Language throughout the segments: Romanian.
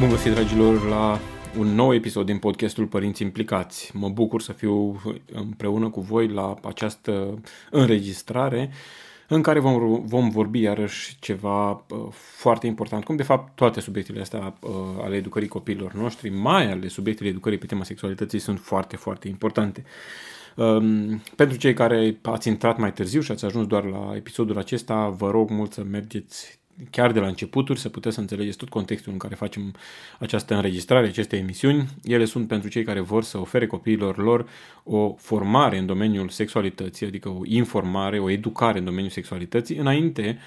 Bun găsit, dragilor, la un nou episod din podcastul Părinți Implicați. Mă bucur să fiu împreună cu voi la această înregistrare în care vom, vom vorbi iarăși ceva uh, foarte important, cum de fapt toate subiectele astea uh, ale educării copiilor noștri, mai ale subiectele educării pe tema sexualității, sunt foarte, foarte importante. Um, pentru cei care ați intrat mai târziu și ați ajuns doar la episodul acesta, vă rog mult să mergeți chiar de la începuturi, să puteți să înțelegeți tot contextul în care facem această înregistrare, aceste emisiuni. Ele sunt pentru cei care vor să ofere copiilor lor o formare în domeniul sexualității, adică o informare, o educare în domeniul sexualității, înainte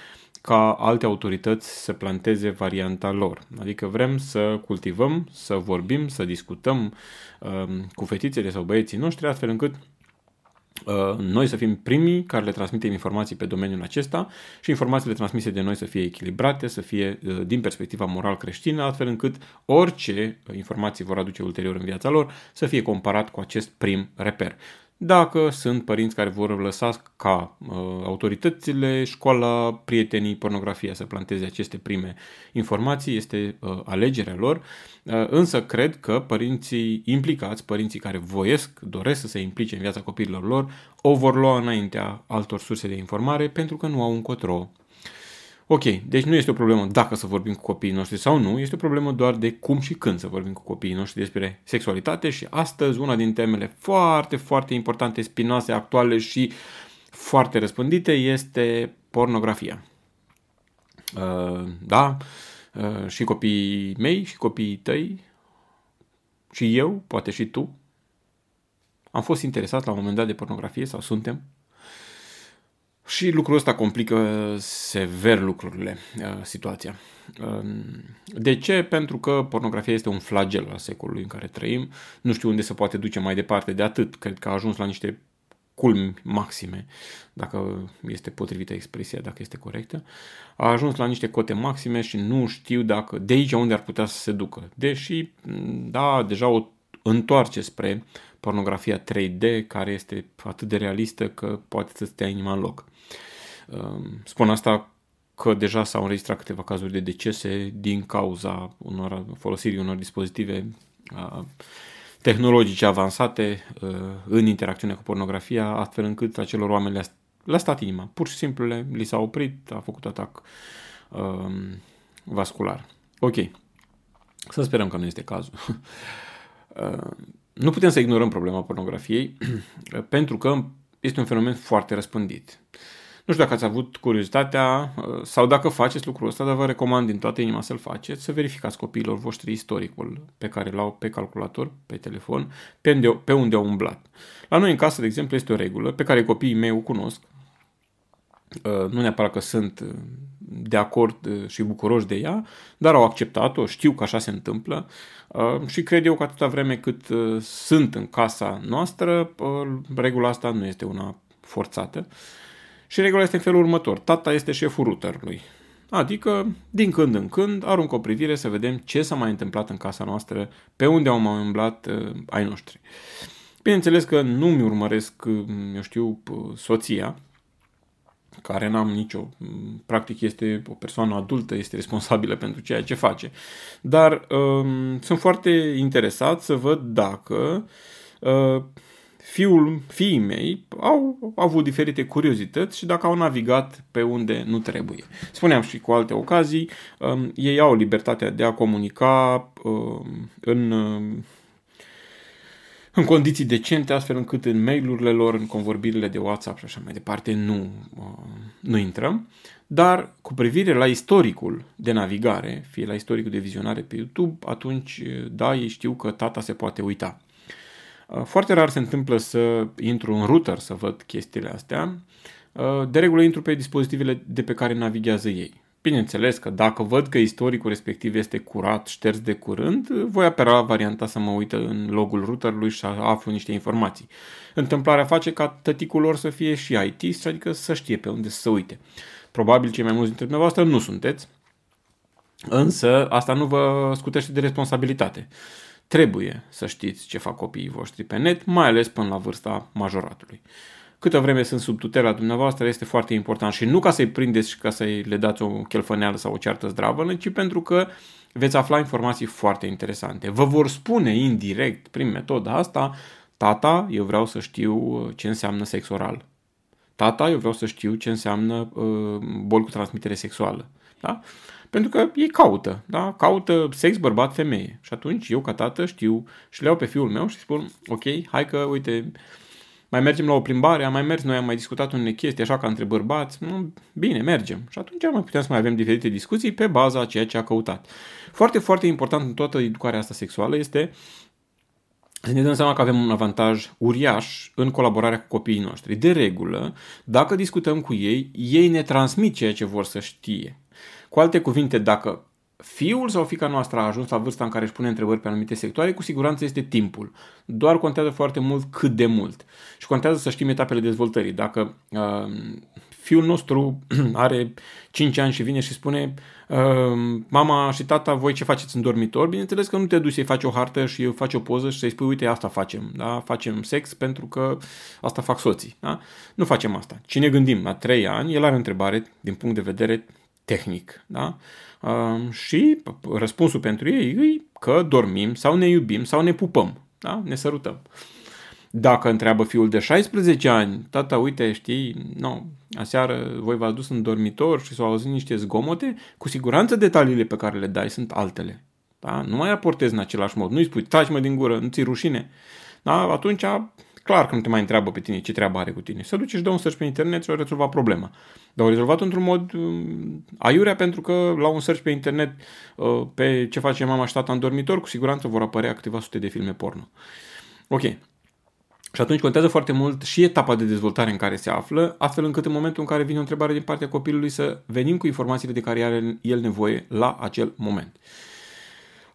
ca alte autorități să planteze varianta lor. Adică vrem să cultivăm, să vorbim, să discutăm um, cu fetițele sau băieții noștri, astfel încât Uh, noi să fim primii care le transmitem informații pe domeniul acesta și informațiile transmise de noi să fie echilibrate, să fie uh, din perspectiva moral creștină, astfel încât orice informații vor aduce ulterior în viața lor să fie comparat cu acest prim reper. Dacă sunt părinți care vor lăsa ca uh, autoritățile, școala, prietenii, pornografia să planteze aceste prime informații, este uh, alegerea lor, uh, însă cred că părinții implicați, părinții care voiesc, doresc să se implice în viața copiilor lor, o vor lua înaintea altor surse de informare pentru că nu au încotro Ok, deci nu este o problemă dacă să vorbim cu copiii noștri sau nu, este o problemă doar de cum și când să vorbim cu copiii noștri despre sexualitate și astăzi una din temele foarte, foarte importante, spinoase, actuale și foarte răspândite este pornografia. Uh, da, uh, și copiii mei și copiii tăi și eu, poate și tu, am fost interesat la un moment dat de pornografie sau suntem și lucrul ăsta complică sever lucrurile, uh, situația. Um, de ce? Pentru că pornografia este un flagel al secolului în care trăim. Nu știu unde se poate duce mai departe de atât. Cred că a ajuns la niște culmi maxime, dacă este potrivită expresia, dacă este corectă. A ajuns la niște cote maxime și nu știu dacă de aici unde ar putea să se ducă. Deși, da, deja o întoarce spre pornografia 3D, care este atât de realistă că poate să stea inima în loc. Ehm, spun asta că deja s-au înregistrat câteva cazuri de decese din cauza unor folosirii unor dispozitive tehnologice avansate în interacțiune cu pornografia, astfel încât acelor oameni le-a, le stat inima. Pur și simplu le, li s-a oprit, a făcut atac um, vascular. Ok. Să sperăm că nu este cazul. uh, nu putem să ignorăm problema pornografiei pentru că este un fenomen foarte răspândit. Nu știu dacă ați avut curiozitatea uh, sau dacă faceți lucrul ăsta, dar vă recomand din toată inima să-l faceți, să verificați copiilor voștri istoricul pe care l-au pe calculator, pe telefon, pe unde, pe unde au umblat. La noi în casă, de exemplu, este o regulă pe care copiii mei o cunosc, uh, nu neapărat că sunt uh, de acord și bucuroși de ea, dar au acceptat-o, știu că așa se întâmplă și cred eu că atâta vreme cât sunt în casa noastră, regula asta nu este una forțată. Și regula este în felul următor. Tata este șeful routerului. Adică, din când în când, arunc o privire să vedem ce s-a mai întâmplat în casa noastră, pe unde au mai umblat uh, ai noștri. Bineînțeles că nu mi urmăresc, uh, eu știu, soția, care n-am nicio, practic este o persoană adultă, este responsabilă pentru ceea ce face. Dar um, sunt foarte interesat să văd dacă uh, fiul, fiii mei au avut diferite curiozități și dacă au navigat pe unde nu trebuie. Spuneam și cu alte ocazii, um, ei au libertatea de a comunica um, în, um, în condiții decente, astfel încât în mail-urile lor, în convorbirile de WhatsApp și așa mai departe, nu, uh, nu intrăm. Dar cu privire la istoricul de navigare, fie la istoricul de vizionare pe YouTube, atunci, da, ei știu că tata se poate uita. Uh, foarte rar se întâmplă să intru în router să văd chestiile astea. Uh, de regulă intru pe dispozitivele de pe care navighează ei. Bineînțeles că dacă văd că istoricul respectiv este curat, șters de curând, voi apela la varianta să mă uit în logul routerului și să aflu niște informații. Întâmplarea face ca tăticul lor să fie și IT, adică să știe pe unde să se uite. Probabil cei mai mulți dintre dumneavoastră nu sunteți, însă asta nu vă scutește de responsabilitate. Trebuie să știți ce fac copiii voștri pe net, mai ales până la vârsta majoratului. Câtă vreme sunt sub tutela dumneavoastră este foarte important și nu ca să-i prindeți și ca să-i le dați o chelfăneală sau o ceartă zdravă, ci pentru că veți afla informații foarte interesante. Vă vor spune indirect, prin metoda asta, tata, eu vreau să știu uh, ce înseamnă sex oral. Tata, eu vreau să știu ce înseamnă uh, bol cu transmitere sexuală. Da? Pentru că ei caută, da? caută sex bărbat-femeie. Și atunci eu ca tată știu și le iau pe fiul meu și spun, ok, hai că, uite, mai mergem la o plimbare, am mai mers, noi am mai discutat unele chestii așa ca între bărbați, bine, mergem. Și atunci mai putem să mai avem diferite discuții pe baza a ceea ce a căutat. Foarte, foarte important în toată educarea asta sexuală este să ne dăm seama că avem un avantaj uriaș în colaborarea cu copiii noștri. De regulă, dacă discutăm cu ei, ei ne transmit ceea ce vor să știe. Cu alte cuvinte, dacă fiul sau fica noastră a ajuns la vârsta în care își pune întrebări pe anumite sectoare, cu siguranță este timpul. Doar contează foarte mult cât de mult. Și contează să știm etapele dezvoltării. Dacă uh, fiul nostru are 5 ani și vine și spune uh, mama și tata, voi ce faceți în dormitor? Bineînțeles că nu te duci să-i faci o hartă și faci o poză și să-i spui, uite, asta facem. Da? Facem sex pentru că asta fac soții. Da? Nu facem asta. Cine gândim la 3 ani, el are o întrebare din punct de vedere tehnic. Da? Uh, și răspunsul pentru ei e că dormim sau ne iubim sau ne pupăm. Da? Ne sărutăm. Dacă întreabă fiul de 16 ani, tata, uite, știi, nu, aseară voi v-ați dus în dormitor și s-au auzit niște zgomote, cu siguranță detaliile pe care le dai sunt altele. Da? Nu mai raportezi în același mod. Nu-i spui, taci-mă din gură, nu ți rușine. Da? Atunci clar că nu te mai întreabă pe tine ce treabă are cu tine. Se duce și dă un search pe internet și o rezolva problema. Dar au rezolvat într-un mod uh, aiurea pentru că la un search pe internet uh, pe ce face mama și tata în dormitor, cu siguranță vor apărea câteva sute de filme porno. Ok. Și atunci contează foarte mult și etapa de dezvoltare în care se află, astfel încât în momentul în care vine o întrebare din partea copilului să venim cu informațiile de care are el nevoie la acel moment.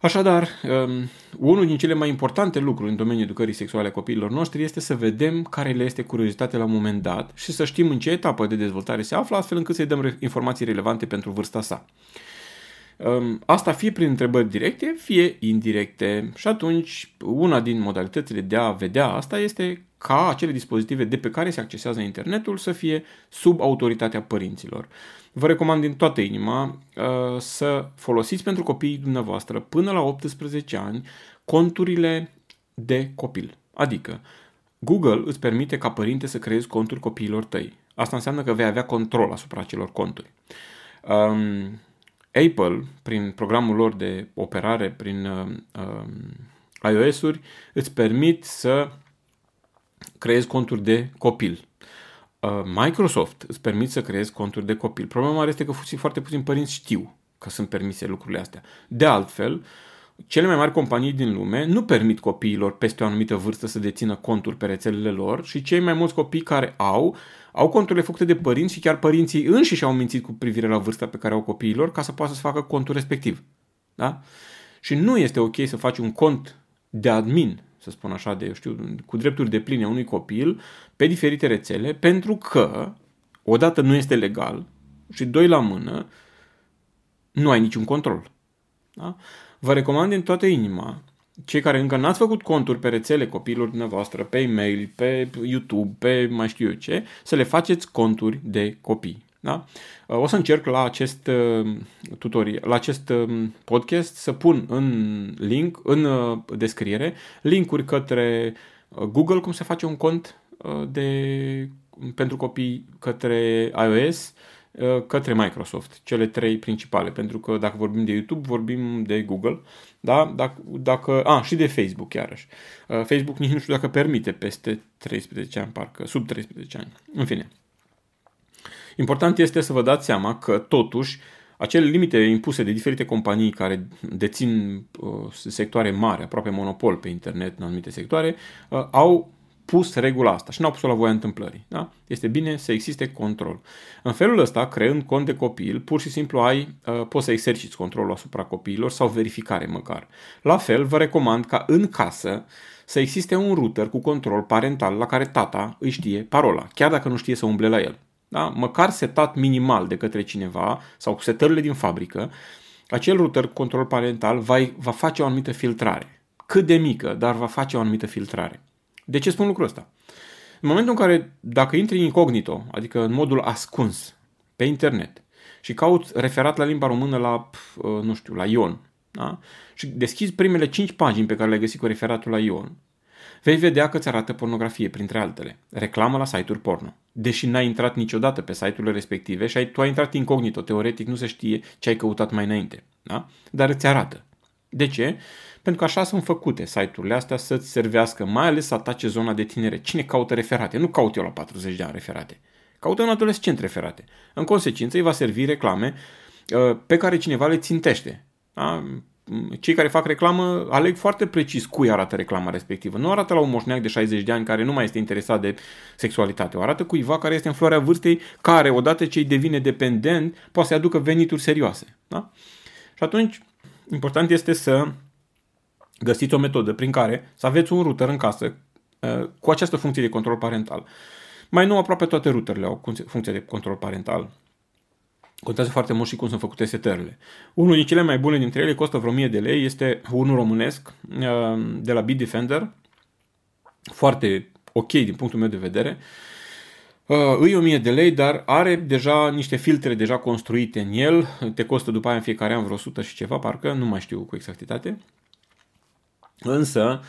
Așadar, um, unul din cele mai importante lucruri în domeniul educării sexuale a copiilor noștri este să vedem care le este curiozitatea la un moment dat și să știm în ce etapă de dezvoltare se află, astfel încât să-i dăm informații relevante pentru vârsta sa. Um, asta fie prin întrebări directe, fie indirecte. Și atunci, una din modalitățile de a vedea asta este ca acele dispozitive de pe care se accesează internetul să fie sub autoritatea părinților. Vă recomand din toată inima uh, să folosiți pentru copiii dumneavoastră până la 18 ani conturile de copil. Adică, Google îți permite ca părinte să creezi conturi copiilor tăi. Asta înseamnă că vei avea control asupra acelor conturi. Um, Apple, prin programul lor de operare prin uh, iOS-uri, îți permit să creezi conturi de copil. Uh, Microsoft îți permit să creezi conturi de copil. Problema mare este că foarte puțini părinți știu că sunt permise lucrurile astea. De altfel, cele mai mari companii din lume nu permit copiilor peste o anumită vârstă să dețină conturi pe rețelele lor și cei mai mulți copii care au, au conturile făcute de părinți și chiar părinții înșiși au mințit cu privire la vârsta pe care au copiilor ca să poată să facă contul respectiv. Da? Și nu este ok să faci un cont de admin să spun așa, de, știu, cu drepturi de pline unui copil pe diferite rețele, pentru că, odată, nu este legal și, doi, la mână, nu ai niciun control. Da? Vă recomand din toată inima, cei care încă n-ați făcut conturi pe rețele copiilor dumneavoastră, pe e-mail, pe YouTube, pe mai știu eu ce, să le faceți conturi de copii. Da? O să încerc la acest uh, tutorial, la acest um, podcast să pun în link, în uh, descriere, linkuri către uh, Google, cum se face un cont de, pentru copii către iOS, către Microsoft, cele trei principale, pentru că dacă vorbim de YouTube, vorbim de Google, da? Dacă, dacă, a, și de Facebook iarăși. Facebook nici nu știu dacă permite peste 13 ani, parcă, sub 13 ani. În fine. Important este să vă dați seama că, totuși, acele limite impuse de diferite companii care dețin uh, sectoare mari, aproape monopol pe internet în anumite sectoare, uh, au pus regula asta și n-au pus-o la voia întâmplării. Da? Este bine să existe control. În felul ăsta, creând cont de copil, pur și simplu ai, uh, poți să exerciți controlul asupra copiilor sau verificare măcar. La fel, vă recomand ca în casă să existe un router cu control parental la care tata îi știe parola, chiar dacă nu știe să umble la el. Da? Măcar setat minimal de către cineva sau cu setările din fabrică, acel router cu control parental va, va face o anumită filtrare. Cât de mică, dar va face o anumită filtrare. De ce spun lucrul ăsta? În momentul în care, dacă intri incognito, adică în modul ascuns, pe internet, și cauți referat la limba română la, uh, nu știu, la Ion, da? și deschizi primele 5 pagini pe care le-ai găsit cu referatul la Ion, vei vedea că îți arată pornografie, printre altele. Reclamă la site-uri porno. Deși n-ai intrat niciodată pe site-urile respective și ai, tu ai intrat incognito, teoretic nu se știe ce ai căutat mai înainte. Da? Dar îți arată. De ce? Pentru că așa sunt făcute site-urile astea să-ți servească, mai ales să atace zona de tinere. Cine caută referate? Nu caut eu la 40 de ani referate. Caută un adolescent referate. În consecință îi va servi reclame uh, pe care cineva le țintește. Da? Cei care fac reclamă aleg foarte precis cui arată reclama respectivă. Nu arată la un moșneac de 60 de ani care nu mai este interesat de sexualitate. O arată cuiva care este în floarea vârstei, care odată ce îi devine dependent, poate să aducă venituri serioase. Da? Și atunci, important este să găsiți o metodă prin care să aveți un router în casă uh, cu această funcție de control parental. Mai nou, aproape toate routerele au funcție de control parental. Contează foarte mult și cum sunt făcute setările. Unul din cele mai bune dintre ele costă vreo 1000 de lei, este unul românesc uh, de la Bitdefender, foarte ok din punctul meu de vedere. Uh, îi 1000 de lei, dar are deja niște filtre deja construite în el, te costă după aia în fiecare an vreo 100 și ceva, parcă, nu mai știu cu exactitate. Însă um,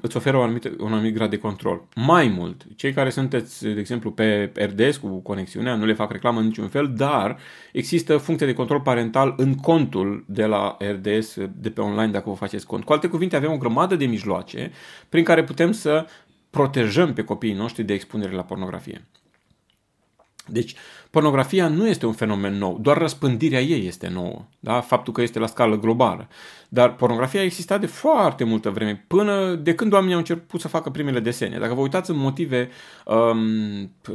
îți oferă un anumit, un anumit grad de control. Mai mult, cei care sunteți, de exemplu, pe RDS cu conexiunea, nu le fac reclamă în niciun fel, dar există funcție de control parental în contul de la RDS, de pe online, dacă vă faceți cont. Cu alte cuvinte, avem o grămadă de mijloace prin care putem să protejăm pe copiii noștri de expunere la pornografie. Deci, pornografia nu este un fenomen nou, doar răspândirea ei este nouă, da? faptul că este la scală globală. Dar pornografia a existat de foarte multă vreme, până de când oamenii au început să facă primele desene. Dacă vă uitați în motive, um,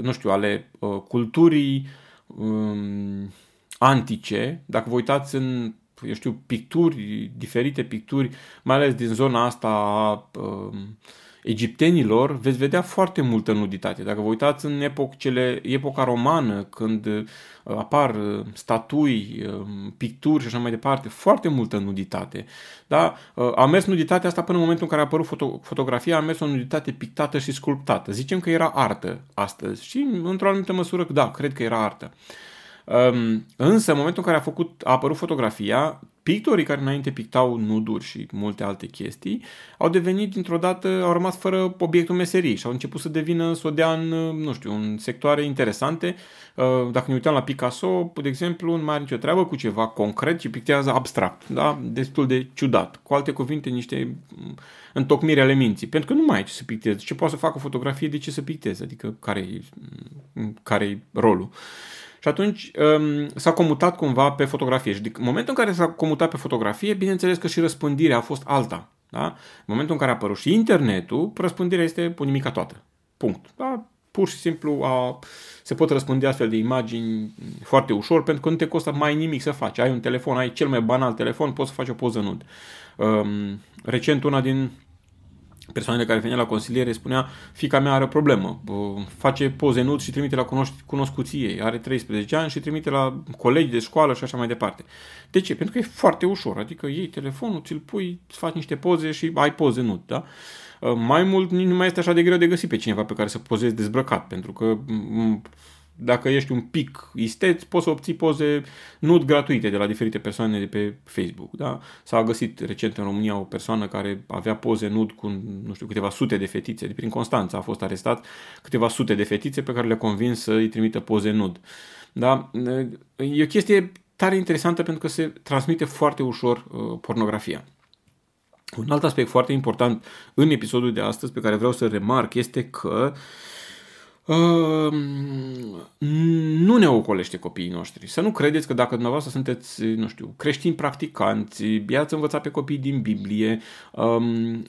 nu știu, ale uh, culturii um, antice, dacă vă uitați în eu știu, picturi, diferite picturi, mai ales din zona asta uh, egiptenilor veți vedea foarte multă nuditate. Dacă vă uitați în epocele, epoca romană, când uh, apar uh, statui, uh, picturi și așa mai departe, foarte multă nuditate. Da? A mers nuditatea asta până în momentul în care a apărut foto- fotografia, a mers o nuditate pictată și sculptată. Zicem că era artă astăzi și într-o anumită măsură, da, cred că era artă. Um, însă, în momentul în care a, făcut, a apărut fotografia, pictorii care înainte pictau nuduri și multe alte chestii, au devenit dintr-o dată, au rămas fără obiectul meserii și au început să devină, să o dea în, nu știu, în sectoare interesante. Uh, dacă ne uităm la Picasso, de exemplu, nu mai are nicio treabă cu ceva concret, ci pictează abstract, da? destul de ciudat. Cu alte cuvinte, niște mm, întocmiri ale minții. Pentru că nu mai ai ce să picteze. Ce poate să facă o fotografie, de ce să picteze? Adică care-i, mm, care rolul? Și atunci um, s-a comutat cumva pe fotografie. Și în momentul în care s-a comutat pe fotografie, bineînțeles că și răspândirea a fost alta. Da? În momentul în care a apărut și internetul, răspândirea este o nimica toată. Punct. Da? Pur și simplu a, se pot răspândi astfel de imagini foarte ușor pentru că nu te costă mai nimic să faci. Ai un telefon, ai cel mai banal telefon, poți să faci o poză nud. Um, recent una din persoanele care venea la consiliere spunea fica mea are o problemă, face poze nud și trimite la cunoscuții ei, are 13 ani și trimite la colegi de școală și așa mai departe. De ce? Pentru că e foarte ușor, adică iei telefonul, ți-l pui, îți faci niște poze și ai poze nud, da? Mai mult nu mai este așa de greu de găsit pe cineva pe care să pozezi dezbrăcat, pentru că dacă ești un pic isteț, poți să obții poze nud gratuite de la diferite persoane de pe Facebook. Da? S-a găsit recent în România o persoană care avea poze nud cu, nu știu, câteva sute de fetițe, de prin Constanța a fost arestat, câteva sute de fetițe pe care le-a convins să îi trimită poze nud. Da? E o chestie tare interesantă pentru că se transmite foarte ușor uh, pornografia. Un alt aspect foarte important în episodul de astăzi pe care vreau să remarc este că uh, Uh, nu ne ocolește copiii noștri. Să nu credeți că dacă dumneavoastră sunteți, nu știu, creștini practicanți, i-ați învățat pe copii din Biblie, um,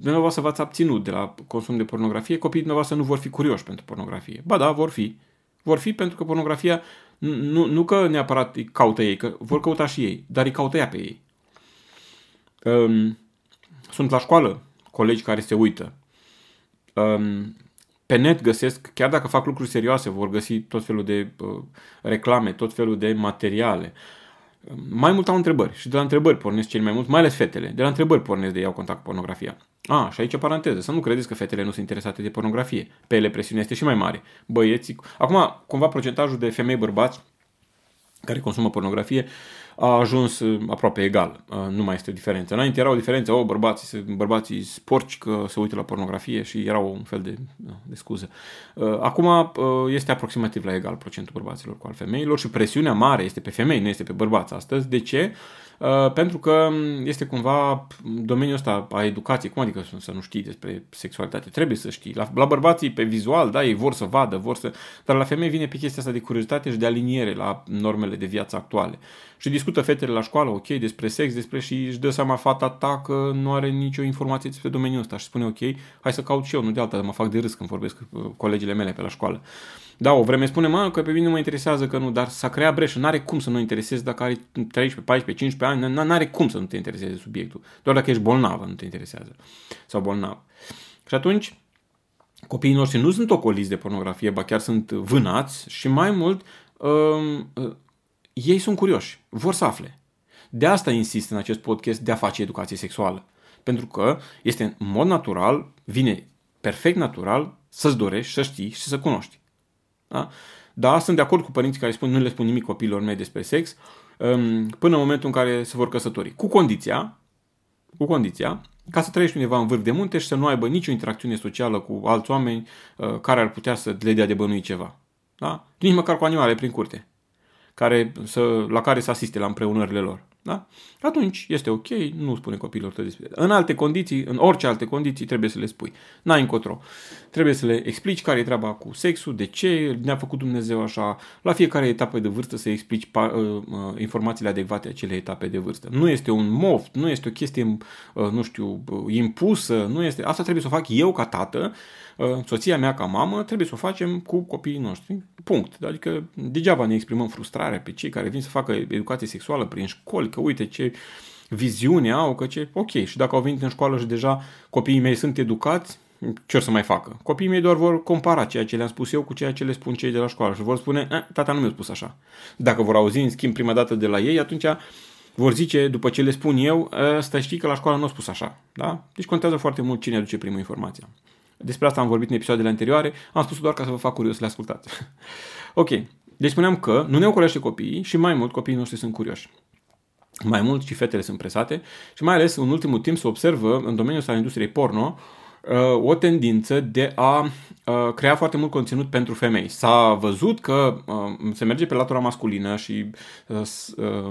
dumneavoastră v-ați abținut de la consum de pornografie, copiii dumneavoastră nu vor fi curioși pentru pornografie. Ba da, vor fi. Vor fi pentru că pornografia nu, nu că neapărat îi caută ei, că vor căuta și ei, dar îi caută ea pe ei. Um, sunt la școală colegi care se uită. Um, pe net găsesc, chiar dacă fac lucruri serioase, vor găsi tot felul de uh, reclame, tot felul de materiale. Mai mult au întrebări și de la întrebări pornesc cel mai mult, mai ales fetele. De la întrebări pornesc de iau contact cu pornografia. A, și aici paranteză, să nu credeți că fetele nu sunt interesate de pornografie. Pe ele presiunea este și mai mare. Băieții... Acum, cumva procentajul de femei bărbați care consumă pornografie a ajuns uh, aproape egal. Uh, nu mai este o diferență. Înainte era o diferență, o, bărbații, bărbații sporci că se uită la pornografie și era un fel de, de scuză. Uh, acum este aproximativ la egal procentul bărbaților cu al femeilor și presiunea mare este pe femei, nu este pe bărbați astăzi. De ce? Uh, pentru că este cumva domeniul ăsta a educației. Cum adică să nu știi despre sexualitate? Trebuie să știi. La, la bărbații pe vizual, da, ei vor să vadă, vor să... Dar la femei vine pe chestia asta de curiozitate și de aliniere la normele de viață actuale. Și discută fetele la școală, ok, despre sex, despre și își dă seama fata ta că nu are nicio informație despre domeniul ăsta și spune, ok, hai să caut și eu, nu de alta, mă fac de râs când vorbesc cu colegile mele pe la școală. Da, o vreme spune, mă, că pe mine nu mă interesează că nu, dar s-a creat breșă, n-are cum să nu interesezi dacă ai 13, 14, 15 ani, n-are cum să nu te intereseze subiectul. Doar dacă ești bolnavă nu te interesează. Sau bolnav. Și atunci, copiii noștri nu sunt ocoliți de pornografie, ba chiar sunt vânați și mai mult, uh, uh, ei sunt curioși, vor să afle. De asta insist în acest podcast de a face educație sexuală. Pentru că este în mod natural, vine perfect natural să-ți dorești, să știi și să cunoști. Da? da, sunt de acord cu părinții care spun nu le spun nimic copiilor mei despre sex um, până în momentul în care se vor căsători. Cu condiția, cu condiția ca să trăiești undeva în vârf de munte și să nu aibă nicio interacțiune socială cu alți oameni uh, care ar putea să le dea de bănui ceva. Da? Nici măcar cu animale prin curte, care, să, la care să asiste la împreunările lor. Da? Atunci este ok, nu spune copilor tăi despre În alte condiții, în orice alte condiții, trebuie să le spui. N-ai încotro. Trebuie să le explici care e treaba cu sexul, de ce ne-a făcut Dumnezeu așa. La fiecare etapă de vârstă să explici uh, uh, informațiile adecvate acelei etape de vârstă. Nu este un moft, nu este o chestie, uh, nu știu, uh, impusă, nu este... Asta trebuie să o fac eu ca tată, uh, soția mea ca mamă, trebuie să o facem cu copiii noștri. Punct. Adică degeaba ne exprimăm frustrarea pe cei care vin să facă educație sexuală prin școli, că uite ce viziune au, că ce, ok, și dacă au venit în școală și deja copiii mei sunt educați, ce o să mai facă? Copiii mei doar vor compara ceea ce le-am spus eu cu ceea ce le spun cei de la școală și vor spune, eh, tata nu mi-a spus așa. Dacă vor auzi, în schimb, prima dată de la ei, atunci vor zice, după ce le spun eu, ăsta știi că la școală nu a spus așa. Da? Deci contează foarte mult cine aduce primul informația. Despre asta am vorbit în episoadele anterioare, am spus doar ca să vă fac curios să le ascultați. ok, deci spuneam că nu ne ocolește copiii și mai mult copiii noștri sunt curioși. Mai mult și fetele sunt presate și mai ales în ultimul timp se observă în domeniul ăsta al industriei porno uh, o tendință de a uh, crea foarte mult conținut pentru femei. S-a văzut că uh, se merge pe latura masculină și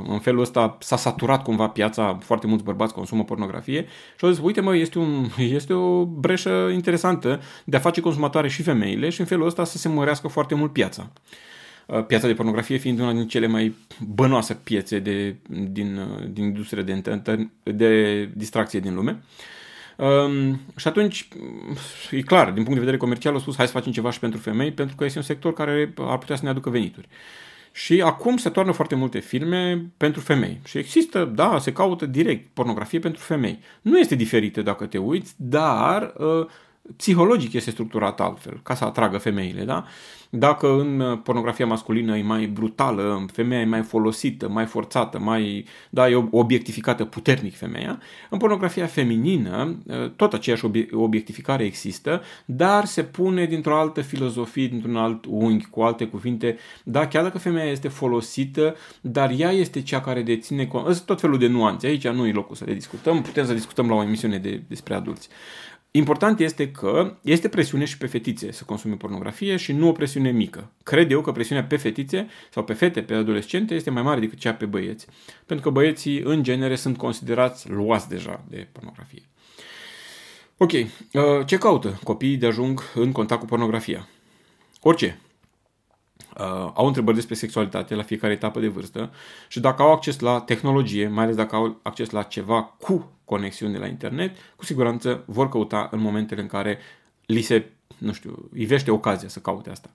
în felul ăsta s-a saturat cumva piața, foarte mulți bărbați consumă pornografie și au zis, uite mă, este, un, este o breșă interesantă de a face consumatoare și femeile și în felul ăsta să se mărească foarte mult piața. Uh, piața de pornografie fiind una din cele mai bănoase piețe de, din, uh, din industria de, de distracție din lume. Um, și atunci, e clar, din punct de vedere comercial, au spus hai să facem ceva și pentru femei, pentru că este un sector care ar putea să ne aducă venituri. Și acum se toarnă foarte multe filme pentru femei. Și există, da, se caută direct pornografie pentru femei. Nu este diferită dacă te uiți, dar uh, psihologic este structurat altfel, ca să atragă femeile, da? Dacă în uh, pornografia masculină e mai brutală, femeia e mai folosită, mai forțată, mai, da, e obiectificată puternic femeia, în pornografia feminină uh, tot aceeași obiectificare există, dar se pune dintr-o altă filozofie, dintr-un alt unghi, cu alte cuvinte, da, chiar dacă femeia este folosită, dar ea este cea care deține, tot felul de nuanțe, aici nu e locul să le discutăm, putem să discutăm la o emisiune de, despre adulți. Important este că este presiune și pe fetițe să consume pornografie și nu o presiune mică. Cred eu că presiunea pe fetițe sau pe fete, pe adolescente, este mai mare decât cea pe băieți. Pentru că băieții, în genere, sunt considerați luați deja de pornografie. Ok, uh, ce caută copiii de ajung în contact cu pornografia? orice, uh, au întrebări despre sexualitate la fiecare etapă de vârstă și dacă au acces la tehnologie, mai ales dacă au acces la ceva cu conexiune la internet, cu siguranță vor căuta în momentele în care li se, nu știu, ivește ocazia să caute asta.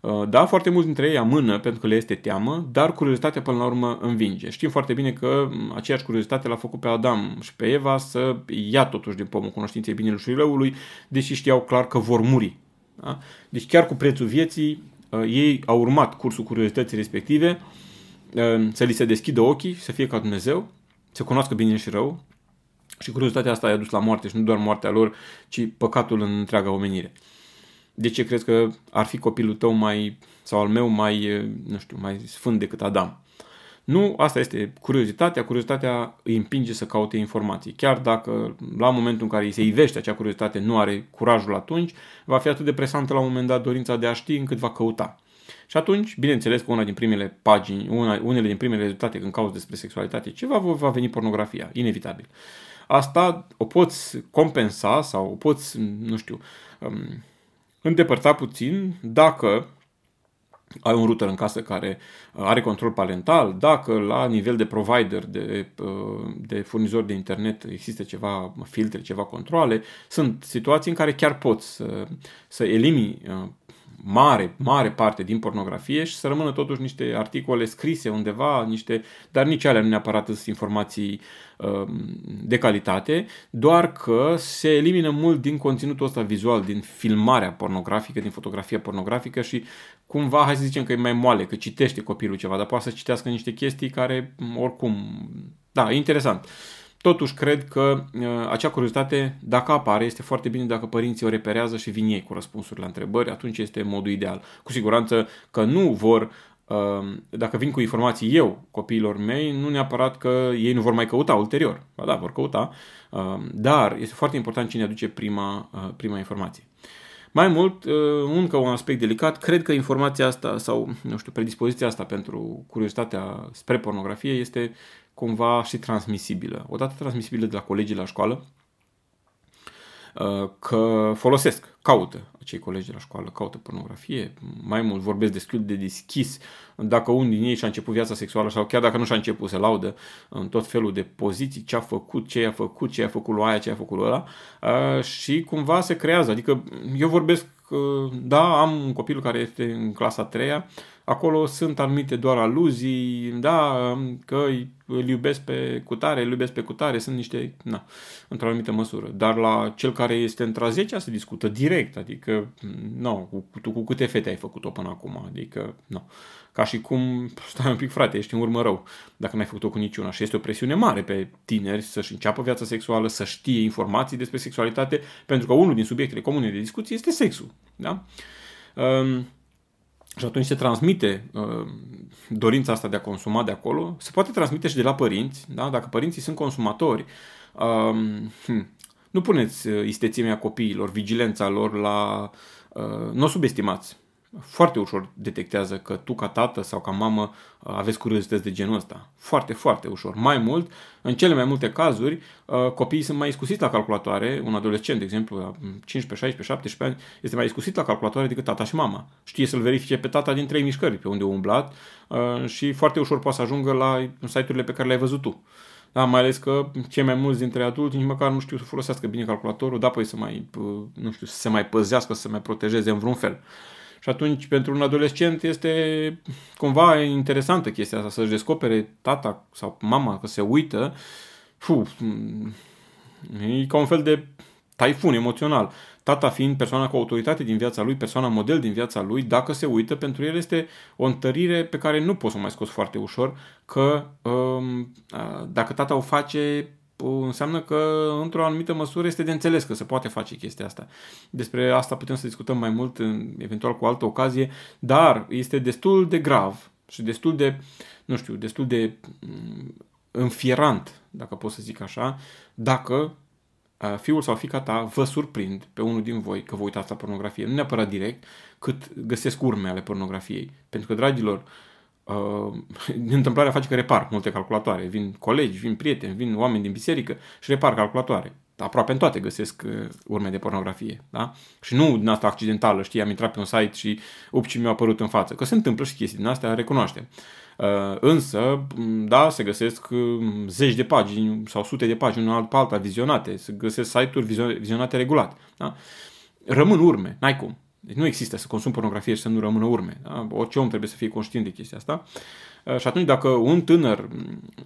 Uh, da, foarte mulți dintre ei amână pentru că le este teamă, dar curiozitatea până la urmă învinge. Știm foarte bine că aceeași curiozitate l-a făcut pe Adam și pe Eva să ia totuși din pomul cunoștinței binelui și răului, deși știau clar că vor muri. Da? Deci chiar cu prețul vieții, uh, ei au urmat cursul curiozității respective, uh, să li se deschidă ochii, să fie ca Dumnezeu, să cunoască bine și rău, și curiozitatea asta i-a dus la moarte și nu doar moartea lor, ci păcatul în întreaga omenire. De ce crezi că ar fi copilul tău mai, sau al meu mai, nu știu, mai sfânt decât Adam? Nu, asta este curiozitatea. Curiozitatea îi împinge să caute informații. Chiar dacă la momentul în care îi se ivește acea curiozitate nu are curajul atunci, va fi atât de presantă la un moment dat dorința de a ști încât va căuta. Și atunci, bineînțeles că una din primele pagini, una, unele din primele rezultate când cauți despre sexualitate, ceva va veni pornografia, inevitabil. Asta o poți compensa sau o poți, nu știu, um, îndepărta puțin dacă ai un router în casă care uh, are control parental, dacă la nivel de provider, de, uh, de furnizor de internet există ceva filtre, ceva controle, sunt situații în care chiar poți să, să elimini uh, mare, mare parte din pornografie și să rămână totuși niște articole scrise undeva, niște, dar nici alea nu neapărat sunt informații uh, de calitate, doar că se elimină mult din conținutul ăsta vizual, din filmarea pornografică, din fotografia pornografică și cumva, hai să zicem că e mai moale, că citește copilul ceva, dar poate să citească niște chestii care oricum, da, e interesant. Uh, Totuși, cred că uh, acea curiozitate, dacă apare, este foarte bine dacă părinții o reperează și vin ei cu răspunsuri la întrebări, atunci este modul ideal. Cu siguranță că nu vor, uh, dacă vin cu informații eu copiilor mei, nu neapărat că ei nu vor mai căuta ulterior. Ba da, vor căuta, uh, dar este foarte important cine aduce prima, uh, prima informație. Mai mult, uh, încă un aspect delicat, cred că informația asta sau, nu știu, predispoziția asta pentru curiozitatea spre pornografie este cumva și transmisibilă. Odată transmisibilă de la colegii la școală, uh, că folosesc, caută acei colegi de la școală, caută pornografie, mai mult vorbesc destul de deschis. Dacă unul din ei și-a început viața sexuală sau chiar dacă nu și-a început, se laudă în tot felul de poziții, ce a făcut, ce a făcut, ce a făcut lui aia, ce a făcut lui ăla uh, și cumva se creează. Adică eu vorbesc, uh, da, am un copil care este în clasa 3 acolo sunt anumite doar aluzii, da, că îl iubesc pe cutare, îl iubesc pe cutare, sunt niște, na, într-o anumită măsură. Dar la cel care este într-a 10 se discută direct, adică, nu, cu, tu cu câte fete ai făcut-o până acum, adică, nu. Ca și cum, stai un pic frate, ești în urmă rău dacă n-ai făcut-o cu niciuna. Și este o presiune mare pe tineri să-și înceapă viața sexuală, să știe informații despre sexualitate, pentru că unul din subiectele comune de discuție este sexul. Da? Um, și atunci se transmite uh, dorința asta de a consuma de acolo, se poate transmite și de la părinți, da? dacă părinții sunt consumatori, uh, hm, nu puneți uh, istețimea copiilor, vigilența lor la... Uh, nu o subestimați foarte ușor detectează că tu ca tată sau ca mamă uh, aveți curiozități de genul ăsta. Foarte, foarte ușor. Mai mult, în cele mai multe cazuri, uh, copiii sunt mai iscusiți la calculatoare. Un adolescent, de exemplu, la 15, 16, 17 ani, este mai iscusit la calculatoare decât tata și mama. Știe să-l verifice pe tata din trei mișcări pe unde a umblat uh, și foarte ușor poate să ajungă la site-urile pe care le-ai văzut tu. Da, mai ales că cei mai mulți dintre adulți nici măcar nu știu să folosească bine calculatorul, da, păi să mai, nu știu, să se mai păzească, să se mai protejeze în vreun fel. Și atunci, pentru un adolescent, este cumva interesantă chestia asta, să-și descopere tata sau mama că se uită. Fuh, e ca un fel de taifun emoțional. Tata fiind persoana cu autoritate din viața lui, persoana model din viața lui, dacă se uită, pentru el este o întărire pe care nu poți să o mai scoți foarte ușor, că um, dacă tata o face, înseamnă că, într-o anumită măsură, este de înțeles că se poate face chestia asta. Despre asta putem să discutăm mai mult, eventual cu altă ocazie, dar este destul de grav și destul de, nu știu, destul de mm, înfierant, dacă pot să zic așa, dacă fiul sau fica ta vă surprind pe unul din voi că vă uitați la pornografie, nu neapărat direct, cât găsesc urme ale pornografiei. Pentru că, dragilor, uh, uh, întâmplarea face că repar multe calculatoare. Vin colegi, vin prieteni, vin oameni din biserică și repar calculatoare. aproape în toate găsesc uh, urme de pornografie, da? Și nu din asta accidentală, știi, am intrat pe un site și up și mi-a apărut în față, că se întâmplă și chestii din astea, recunoaștem. Uh, însă, da, se găsesc zeci de pagini sau sute de pagini una pe alta vizionate, se găsesc site-uri vizionate regulat, da? Rămân urme, n-ai cum. Deci nu există să consumi pornografie și să nu rămână urme. Da? Orice om trebuie să fie conștient de chestia asta. Uh, și atunci dacă un tânăr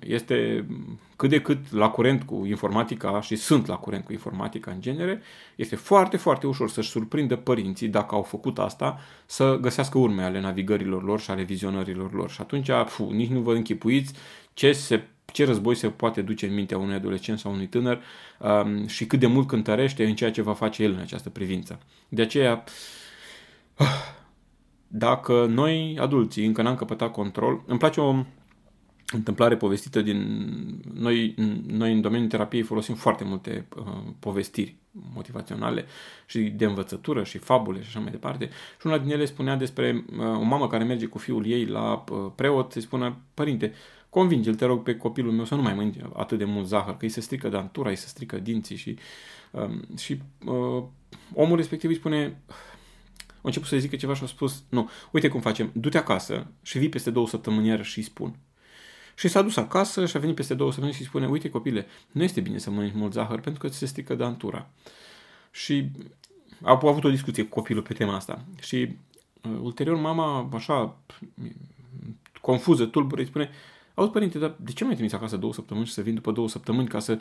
este cât de cât la curent cu informatica și sunt la curent cu informatica în genere, este foarte, foarte ușor să-și surprindă părinții, dacă au făcut asta, să găsească urme ale navigărilor lor și ale vizionărilor lor. Și atunci, fu, nici nu vă închipuiți ce se ce război se poate duce în mintea unui adolescent sau unui tânăr um, și cât de mult cântărește în ceea ce va face el în această privință. De aceea, dacă noi, adulții, încă n-am căpătat control, îmi place o întâmplare povestită din... Noi, noi în domeniul terapiei folosim foarte multe uh, povestiri motivaționale și de învățătură și fabule și așa mai departe. Și una din ele spunea despre uh, o mamă care merge cu fiul ei la uh, preot să-i spună, părinte, convinge-l, te rog, pe copilul meu să nu mai mănânce atât de mult zahăr, că îi se strică dantura, îi se strică dinții și, uh, și uh, omul respectiv îi spune, a început să zică ceva și a spus, nu, uite cum facem, du-te acasă și vii peste două săptămâni iară și îi spun. Și s-a dus acasă și a venit peste două săptămâni și îi spune, uite copile, nu este bine să mănânci mult zahăr pentru că ți se strică dantura. Și a, a avut o discuție cu copilul pe tema asta. Și uh, ulterior mama, așa, confuză, tulbură, îi spune, auzi părinte, dar de ce nu mai trimis acasă două săptămâni și să vin după două săptămâni ca să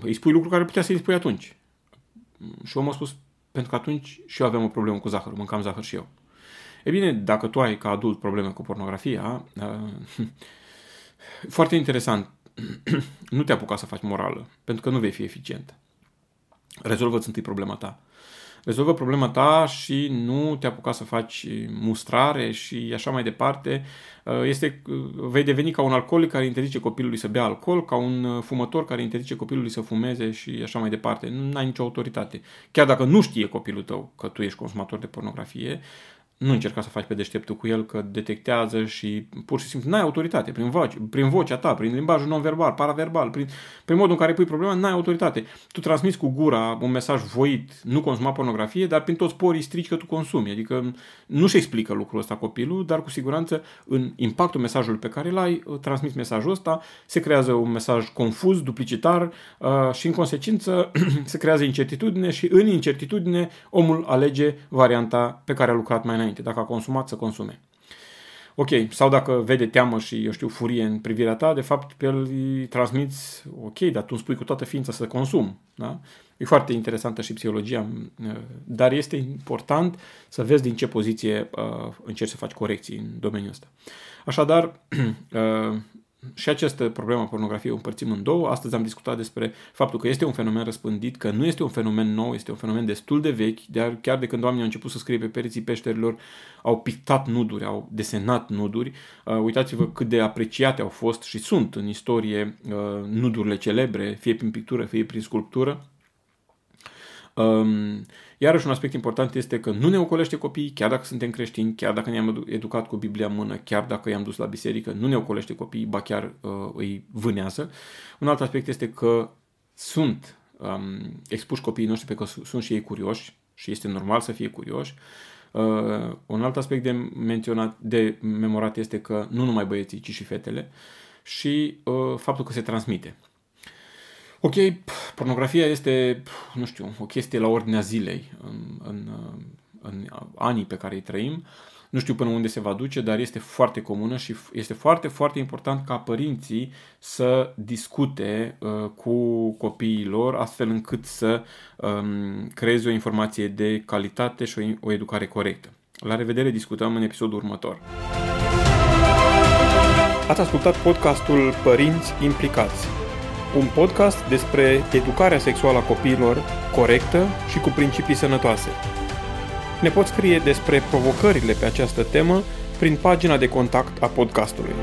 îi spui lucruri care putea să îi spui atunci? Și omul a spus, pentru că atunci și eu aveam o problemă cu zahărul, mâncam zahăr și eu. E bine, dacă tu ai ca adult probleme cu pornografia, uh, foarte interesant, nu te apuca să faci morală, pentru că nu vei fi eficient. Rezolvă-ți întâi problema ta rezolvă problema ta și nu te apuca să faci mustrare și așa mai departe. Uh, este, uh, vei deveni ca un alcoolic care interzice copilului să bea alcool, ca un uh, fumător care interzice copilului să fumeze și așa mai departe. Nu ai nicio autoritate. Chiar dacă nu știe copilul tău că tu ești consumator de pornografie, nu încerca să faci pe deșteptul cu el, că detectează și pur și simplu n-ai autoritate prin, voce, prin vocea ta, prin limbajul non-verbal, paraverbal, prin, prin modul în care pui problema, n-ai autoritate. Tu transmiți cu gura un mesaj voit, nu consuma pornografie, dar prin toți porii strici că tu consumi. Adică nu-și explică lucrul ăsta copilul, dar cu siguranță în impactul mesajului pe care îl ai, transmiți mesajul ăsta, se creează un mesaj confuz, duplicitar uh, și în consecință se creează incertitudine și în incertitudine omul alege varianta pe care a lucrat mai înainte înainte. Dacă a consumat, să consume. Ok, sau dacă vede teamă și, eu știu, furie în privirea ta, de fapt pe el îi transmiți, ok, dar tu îmi spui cu toată ființa să consum. Da? E foarte interesantă și psihologia, dar este important să vezi din ce poziție uh, încerci să faci corecții în domeniul ăsta. Așadar, uh, și această problemă a pornografiei o împărțim în două. Astăzi am discutat despre faptul că este un fenomen răspândit, că nu este un fenomen nou, este un fenomen destul de vechi, de chiar de când oamenii au început să scrie pe pereții peșterilor, au pictat nuduri, au desenat nuduri. Uh, uitați-vă cât de apreciate au fost și sunt în istorie uh, nudurile celebre, fie prin pictură, fie prin sculptură. Um, Iarăși un aspect important este că nu ne ocolește copiii, chiar dacă suntem creștini, chiar dacă ne-am educat cu Biblia în mână, chiar dacă i-am dus la biserică, nu ne ocolește copiii, ba chiar uh, îi vânează. Un alt aspect este că sunt um, expuși copiii noștri pe că sunt și ei curioși și este normal să fie curioși. Uh, un alt aspect de menționat, de memorat este că nu numai băieții, ci și fetele și uh, faptul că se transmite. Ok, pornografia este, nu știu, o chestie la ordinea zilei în, în, în anii pe care îi trăim. Nu știu până unde se va duce, dar este foarte comună și este foarte, foarte important ca părinții să discute uh, cu copiii lor astfel încât să um, creeze o informație de calitate și o, o educare corectă. La revedere, discutăm în episodul următor. Ați ascultat podcastul Părinți Implicați un podcast despre educarea sexuală a copiilor corectă și cu principii sănătoase. Ne poți scrie despre provocările pe această temă prin pagina de contact a podcastului.